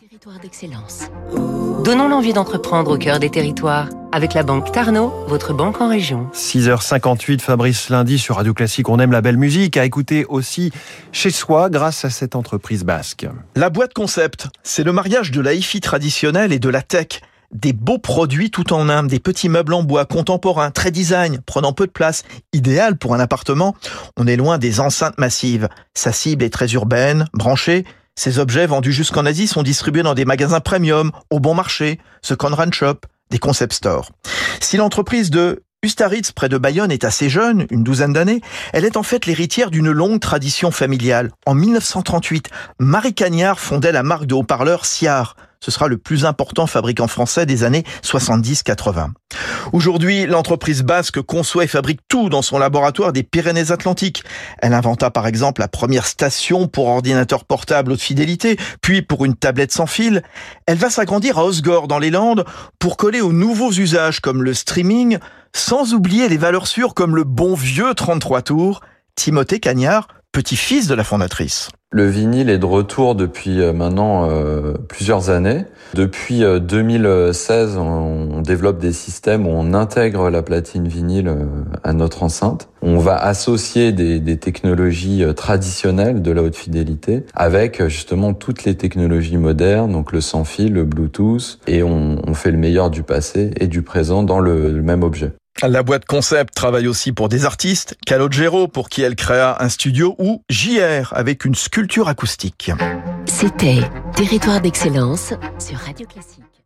Territoire d'excellence. Donnons l'envie d'entreprendre au cœur des territoires avec la banque Tarno, votre banque en région. 6h58, Fabrice Lundi sur Radio Classique. On aime la belle musique à écouter aussi chez soi grâce à cette entreprise basque. La boîte concept, c'est le mariage de la hi-fi traditionnelle et de la tech. Des beaux produits tout en un, des petits meubles en bois contemporains, très design, prenant peu de place, idéal pour un appartement. On est loin des enceintes massives. Sa cible est très urbaine, branchée, ces objets vendus jusqu'en Asie sont distribués dans des magasins premium, au bon marché, ce Conran Shop, des concept stores. Si l'entreprise de Ustaritz, près de Bayonne, est assez jeune, une douzaine d'années, elle est en fait l'héritière d'une longue tradition familiale. En 1938, Marie Cagnard fondait la marque de haut-parleurs Siar. Ce sera le plus important fabricant français des années 70-80. Aujourd'hui, l'entreprise basque conçoit et fabrique tout dans son laboratoire des Pyrénées-Atlantiques. Elle inventa par exemple la première station pour ordinateur portable haute fidélité, puis pour une tablette sans fil. Elle va s'agrandir à Osgore dans les Landes pour coller aux nouveaux usages comme le streaming, sans oublier les valeurs sûres comme le bon vieux 33 tours. Timothée Cagnard, petit-fils de la fondatrice. Le vinyle est de retour depuis euh, maintenant euh, plusieurs années. Depuis 2016, euh, on développe des systèmes où on intègre la platine vinyle à notre enceinte. On va associer des, technologies traditionnelles de la haute fidélité avec justement toutes les technologies modernes, donc le sans fil, le Bluetooth, et on, fait le meilleur du passé et du présent dans le même objet. La boîte concept travaille aussi pour des artistes, Calogero pour qui elle créa un studio ou JR avec une sculpture acoustique. C'était Territoire d'excellence sur Radio Classique.